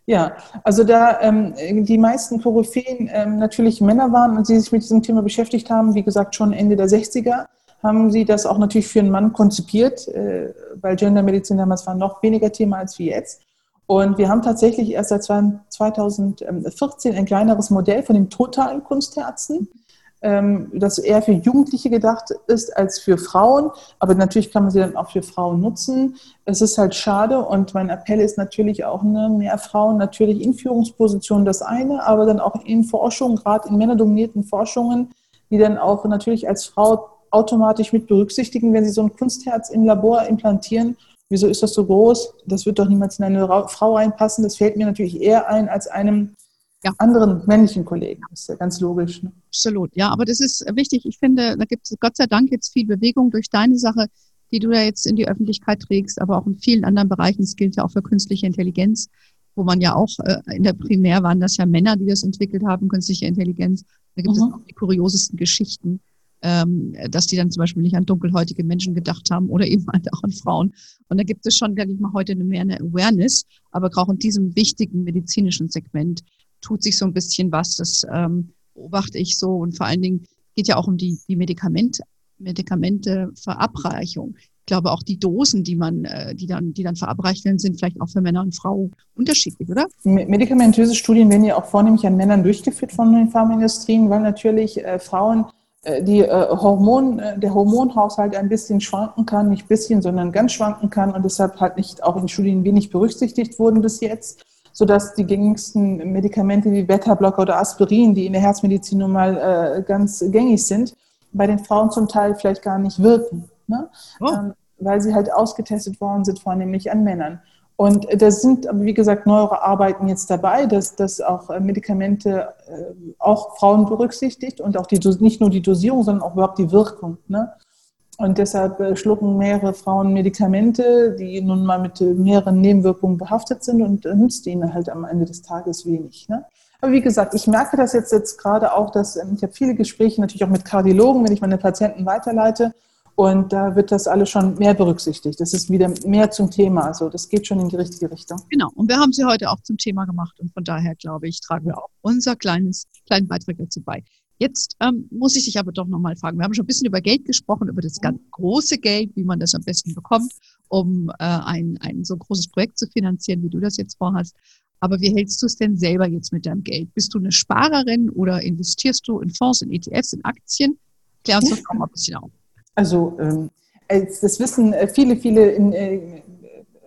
Ja, also da ähm, die meisten Koryphäen ähm, natürlich Männer waren und sie sich mit diesem Thema beschäftigt haben, wie gesagt, schon Ende der 60er, haben sie das auch natürlich für einen Mann konzipiert, äh, weil Gendermedizin damals war noch weniger Thema als wie jetzt. Und wir haben tatsächlich erst seit 2014 ein kleineres Modell von dem totalen Kunstherzen, ähm, das eher für Jugendliche gedacht ist als für Frauen. Aber natürlich kann man sie dann auch für Frauen nutzen. Es ist halt schade und mein Appell ist natürlich auch, ne, mehr Frauen natürlich in Führungspositionen das eine, aber dann auch in Forschung, gerade in männerdominierten Forschungen, die dann auch natürlich als Frau automatisch mit berücksichtigen, wenn Sie so ein Kunstherz im Labor implantieren. Wieso ist das so groß? Das wird doch niemals in eine Frau reinpassen. Das fällt mir natürlich eher ein als einem ja. anderen männlichen Kollegen. Das ist ja ganz logisch. Ne? Absolut, ja, aber das ist wichtig. Ich finde, da gibt es Gott sei Dank jetzt viel Bewegung durch deine Sache, die du ja jetzt in die Öffentlichkeit trägst, aber auch in vielen anderen Bereichen. Das gilt ja auch für künstliche Intelligenz, wo man ja auch äh, in der Primär waren das ja Männer, die das entwickelt haben, künstliche Intelligenz. Da gibt mhm. es auch die kuriosesten Geschichten ähm, dass die dann zum Beispiel nicht an dunkelhäutige Menschen gedacht haben oder [laughs] eben halt auch an Frauen. Und da gibt es schon, denke ich mal, heute mehr eine Awareness, aber auch in diesem wichtigen medizinischen Segment tut sich so ein bisschen was. Das ähm, beobachte ich so und vor allen Dingen geht ja auch um die, die Medikament, Medikamenteverabreichung. Ich glaube auch die Dosen, die man, äh, die dann, die dann verabreicht werden, sind vielleicht auch für Männer und Frauen unterschiedlich, oder? Medikamentöse Studien werden ja auch vornehmlich an Männern durchgeführt von den Pharmaindustrien, weil natürlich äh, Frauen die äh, Hormon, äh, der Hormonhaushalt ein bisschen schwanken kann, nicht bisschen, sondern ganz schwanken kann und deshalb halt nicht auch in Studien wenig berücksichtigt wurden bis jetzt, sodass die gängigsten Medikamente wie Beta-Blocker oder Aspirin, die in der Herzmedizin nun mal ganz gängig sind, bei den Frauen zum Teil vielleicht gar nicht wirken, ne? oh. Ähm, weil sie halt ausgetestet worden sind, vornehmlich an Männern. Und da sind, wie gesagt, neuere Arbeiten jetzt dabei, dass, dass auch äh, Medikamente äh, auch Frauen berücksichtigt und auch die, nicht nur die Dosierung, sondern auch überhaupt die Wirkung. Ne? Und deshalb äh, schlucken mehrere Frauen Medikamente, die nun mal mit mehreren Nebenwirkungen behaftet sind und nützt ihnen halt am Ende des Tages wenig. Ne? Aber wie gesagt, ich merke das jetzt, jetzt gerade auch, dass ähm, ich habe viele Gespräche natürlich auch mit Kardiologen, wenn ich meine Patienten weiterleite Und da wird das alles schon mehr berücksichtigt. Das ist wieder mehr zum Thema. Also das geht schon in die richtige Richtung. Genau. Und wir haben sie heute auch zum Thema gemacht. Und von daher, glaube ich, tragen wir auch unser kleines, kleinen Beitrag dazu bei. Jetzt ähm, muss ich dich aber doch nochmal fragen. Wir haben schon ein bisschen über Geld gesprochen, über das ganz große Geld, wie man das am besten bekommt, um äh, ein, ein so großes Projekt zu finanzieren, wie du das jetzt vorhast. Aber wie hältst du es denn selber jetzt mit deinem Geld? Bist du eine Sparerin oder investierst du in Fonds, in ETFs, in Aktien? Klär uns das doch mal ein bisschen auf. Also ähm, das wissen äh, viele, viele äh,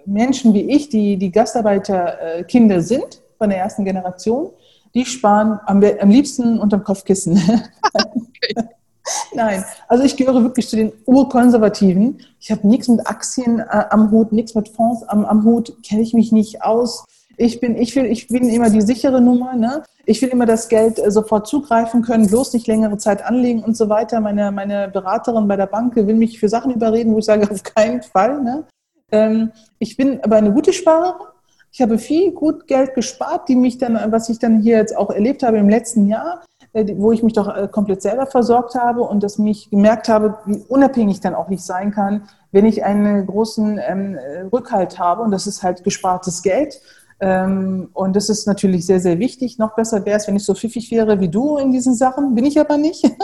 Menschen wie ich, die, die Gastarbeiterkinder sind von der ersten Generation, die sparen am, am liebsten unterm Kopfkissen. [laughs] Nein, also ich gehöre wirklich zu den Urkonservativen. Ich habe nichts mit Aktien äh, am Hut, nichts mit Fonds am, am Hut, kenne ich mich nicht aus. Ich bin, ich will, ich bin immer die sichere Nummer. Ne? Ich will immer das Geld äh, sofort zugreifen können, bloß nicht längere Zeit anlegen und so weiter. Meine, meine Beraterin bei der Bank will mich für Sachen überreden, wo ich sage, [laughs] auf keinen Fall. Ne? Ähm, ich bin aber eine gute Sparerin. Ich habe viel gut Geld gespart, die mich dann, was ich dann hier jetzt auch erlebt habe im letzten Jahr, äh, wo ich mich doch äh, komplett selber versorgt habe und dass mich gemerkt habe, wie unabhängig dann auch nicht sein kann, wenn ich einen großen ähm, Rückhalt habe und das ist halt gespartes Geld und das ist natürlich sehr, sehr wichtig. Noch besser wäre es, wenn ich so pfiffig wäre wie du in diesen Sachen. Bin ich aber nicht. [laughs]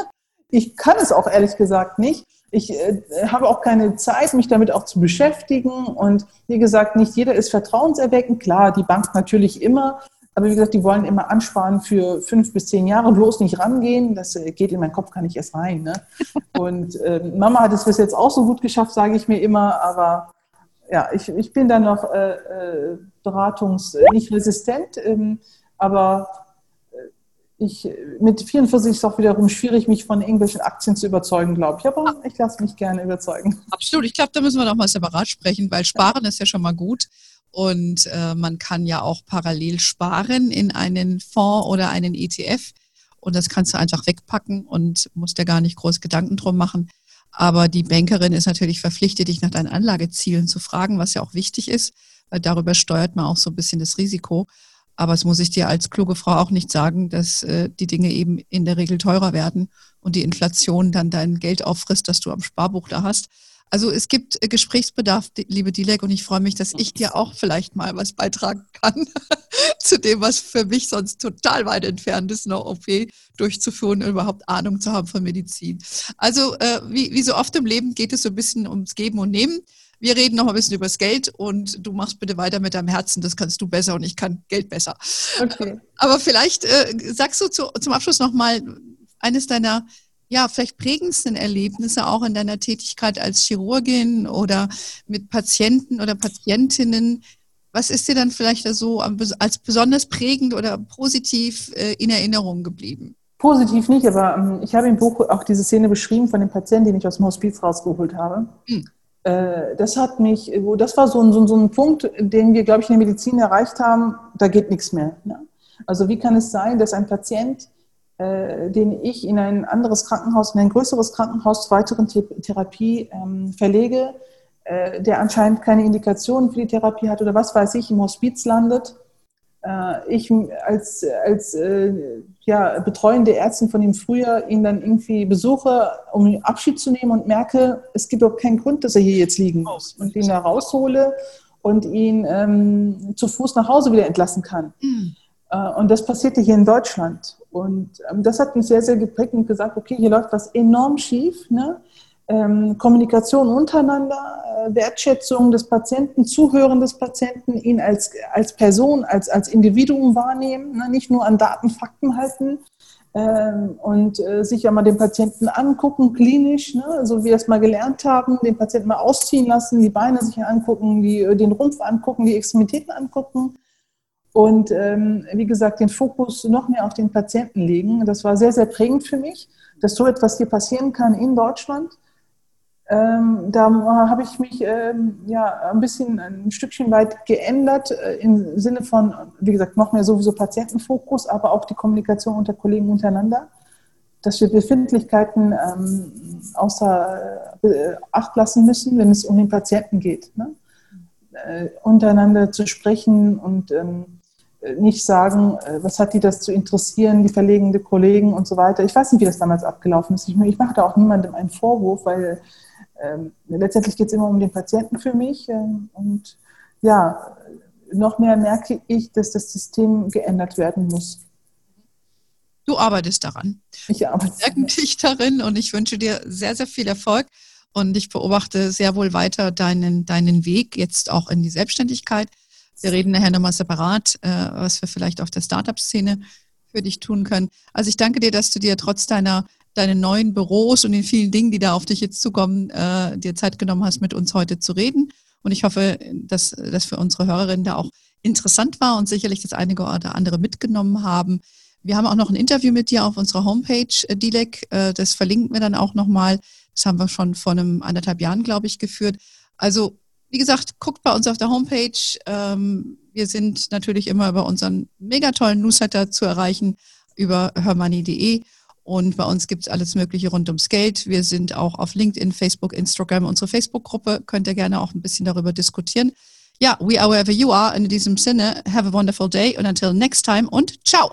Ich kann es auch ehrlich gesagt nicht. Ich äh, habe auch keine Zeit, mich damit auch zu beschäftigen. Und wie gesagt, nicht jeder ist vertrauenserweckend. Klar, die Bank natürlich immer. Aber wie gesagt, die wollen immer ansparen für fünf bis zehn Jahre, bloß nicht rangehen. Das äh, geht in meinen Kopf gar nicht erst rein. Ne? [laughs] Und äh, Mama hat es bis jetzt auch so gut geschafft, sage ich mir immer. Aber ja, ich, ich bin da noch äh, äh beratungs-, äh, nicht resistent, ähm, aber äh, ich, mit 44 ist es auch wiederum schwierig, mich von irgendwelchen Aktien zu überzeugen, glaube ich. Aber ich lasse mich gerne überzeugen. Absolut. Ich glaube, da müssen wir noch mal separat sprechen, weil Sparen ist ja schon mal gut. Und äh, man kann ja auch parallel sparen in einen Fonds oder einen ETF. Und das kannst du einfach wegpacken und musst dir gar nicht groß Gedanken drum machen. Aber die Bankerin ist natürlich verpflichtet, dich nach deinen Anlagezielen zu fragen, was ja auch wichtig ist, darüber steuert man auch so ein bisschen das Risiko. Aber es muss ich dir als kluge Frau auch nicht sagen, dass äh, die Dinge eben in der Regel teurer werden und die Inflation dann dein Geld auffrisst, das du am Sparbuch da hast. Also es gibt äh, Gesprächsbedarf, liebe Dilek, und ich freue mich, dass ich dir auch vielleicht mal was beitragen kann [laughs] zu dem, was für mich sonst total weit entfernt ist, eine OP durchzuführen und überhaupt Ahnung zu haben von Medizin. Also äh, wie, wie so oft im Leben geht es so ein bisschen ums Geben und Nehmen. Wir reden noch ein bisschen über das Geld und du machst bitte weiter mit deinem Herzen, das kannst du besser und ich kann Geld besser. Okay. Aber vielleicht äh, sagst du zu, zum Abschluss noch mal eines deiner ja, vielleicht prägendsten Erlebnisse auch in deiner Tätigkeit als Chirurgin oder mit Patienten oder Patientinnen? Was ist dir dann vielleicht so als besonders prägend oder positiv äh, in Erinnerung geblieben? Positiv nicht, aber ähm, ich habe im Buch auch diese Szene beschrieben von dem Patienten, den ich aus dem Hospiz rausgeholt habe. Hm. Äh, das hat mich, das war so ein, so ein Punkt, den wir, glaube ich, in der Medizin erreicht haben, da geht nichts mehr. Ne? Also wie kann es sein, dass ein Patient äh, den ich in ein anderes Krankenhaus, in ein größeres Krankenhaus zur weiteren Therapie ähm, verlege, äh, der anscheinend keine Indikationen für die Therapie hat oder was weiß ich, im Hospiz landet. Äh, ich als, als äh, ja, betreuende Ärztin von ihm früher ihn dann irgendwie besuche, um Abschied zu nehmen und merke, es gibt doch keinen Grund, dass er hier jetzt liegen muss und ihn da raushole und ihn ähm, zu Fuß nach Hause wieder entlassen kann. Mhm. Und das passierte hier in Deutschland. Und ähm, das hat mich sehr, sehr geprägt und gesagt, okay, hier läuft was enorm schief. Ne? Ähm, Kommunikation untereinander, äh, Wertschätzung des Patienten, Zuhören des Patienten, ihn als, als Person, als, als Individuum wahrnehmen, ne? nicht nur an Daten, Fakten halten ähm, und äh, sich ja mal den Patienten angucken, klinisch, ne? so wie wir es mal gelernt haben, den Patienten mal ausziehen lassen, die Beine sich angucken, die, äh, den Rumpf angucken, die Extremitäten angucken und ähm, wie gesagt, den Fokus noch mehr auf den Patienten legen. Das war sehr, sehr prägend für mich, dass so etwas hier passieren kann in Deutschland. Ähm, da habe ich mich ähm, ja ein bisschen ein Stückchen weit geändert äh, im Sinne von, wie gesagt, noch mehr sowieso Patientenfokus, aber auch die Kommunikation unter Kollegen untereinander, dass wir Befindlichkeiten ähm, außer äh, Acht lassen müssen, wenn es um den Patienten geht. Ne? Äh, untereinander zu sprechen und ähm, nicht sagen, äh, was hat die das zu interessieren, die verlegende Kollegen und so weiter. Ich weiß nicht, wie das damals abgelaufen ist. Ich, ich mache da auch niemandem einen Vorwurf, weil ähm, letztendlich geht es immer um den Patienten für mich. Ähm, und ja, noch mehr merke ich, dass das System geändert werden muss. Du arbeitest daran. Ich arbeite. Ich dich darin und ich wünsche dir sehr, sehr viel Erfolg. Und ich beobachte sehr wohl weiter deinen, deinen Weg jetzt auch in die Selbstständigkeit. Wir reden nachher nochmal separat, äh, was wir vielleicht auf der Startup-Szene für dich tun können. Also ich danke dir, dass du dir trotz deiner deinen neuen Büros und den vielen Dingen, die da auf dich jetzt zukommen, äh, dir Zeit genommen hast, mit uns heute zu reden. Und ich hoffe, dass das für unsere Hörerinnen da auch interessant war und sicherlich das einige oder andere mitgenommen haben. Wir haben auch noch ein Interview mit dir auf unserer Homepage, äh, Dilek. Äh, das verlinken wir dann auch nochmal. Das haben wir schon vor einem anderthalb Jahren, glaube ich, geführt. Also, wie gesagt, guckt bei uns auf der Homepage. Ähm, wir sind natürlich immer über unseren mega tollen Newsletter zu erreichen, über hörmoney.de. Und bei uns gibt es alles Mögliche rund ums Geld. Wir sind auch auf LinkedIn, Facebook, Instagram, unsere Facebook-Gruppe. Könnt ihr gerne auch ein bisschen darüber diskutieren. Ja, we are wherever you are. In diesem Sinne, have a wonderful day und until next time und ciao.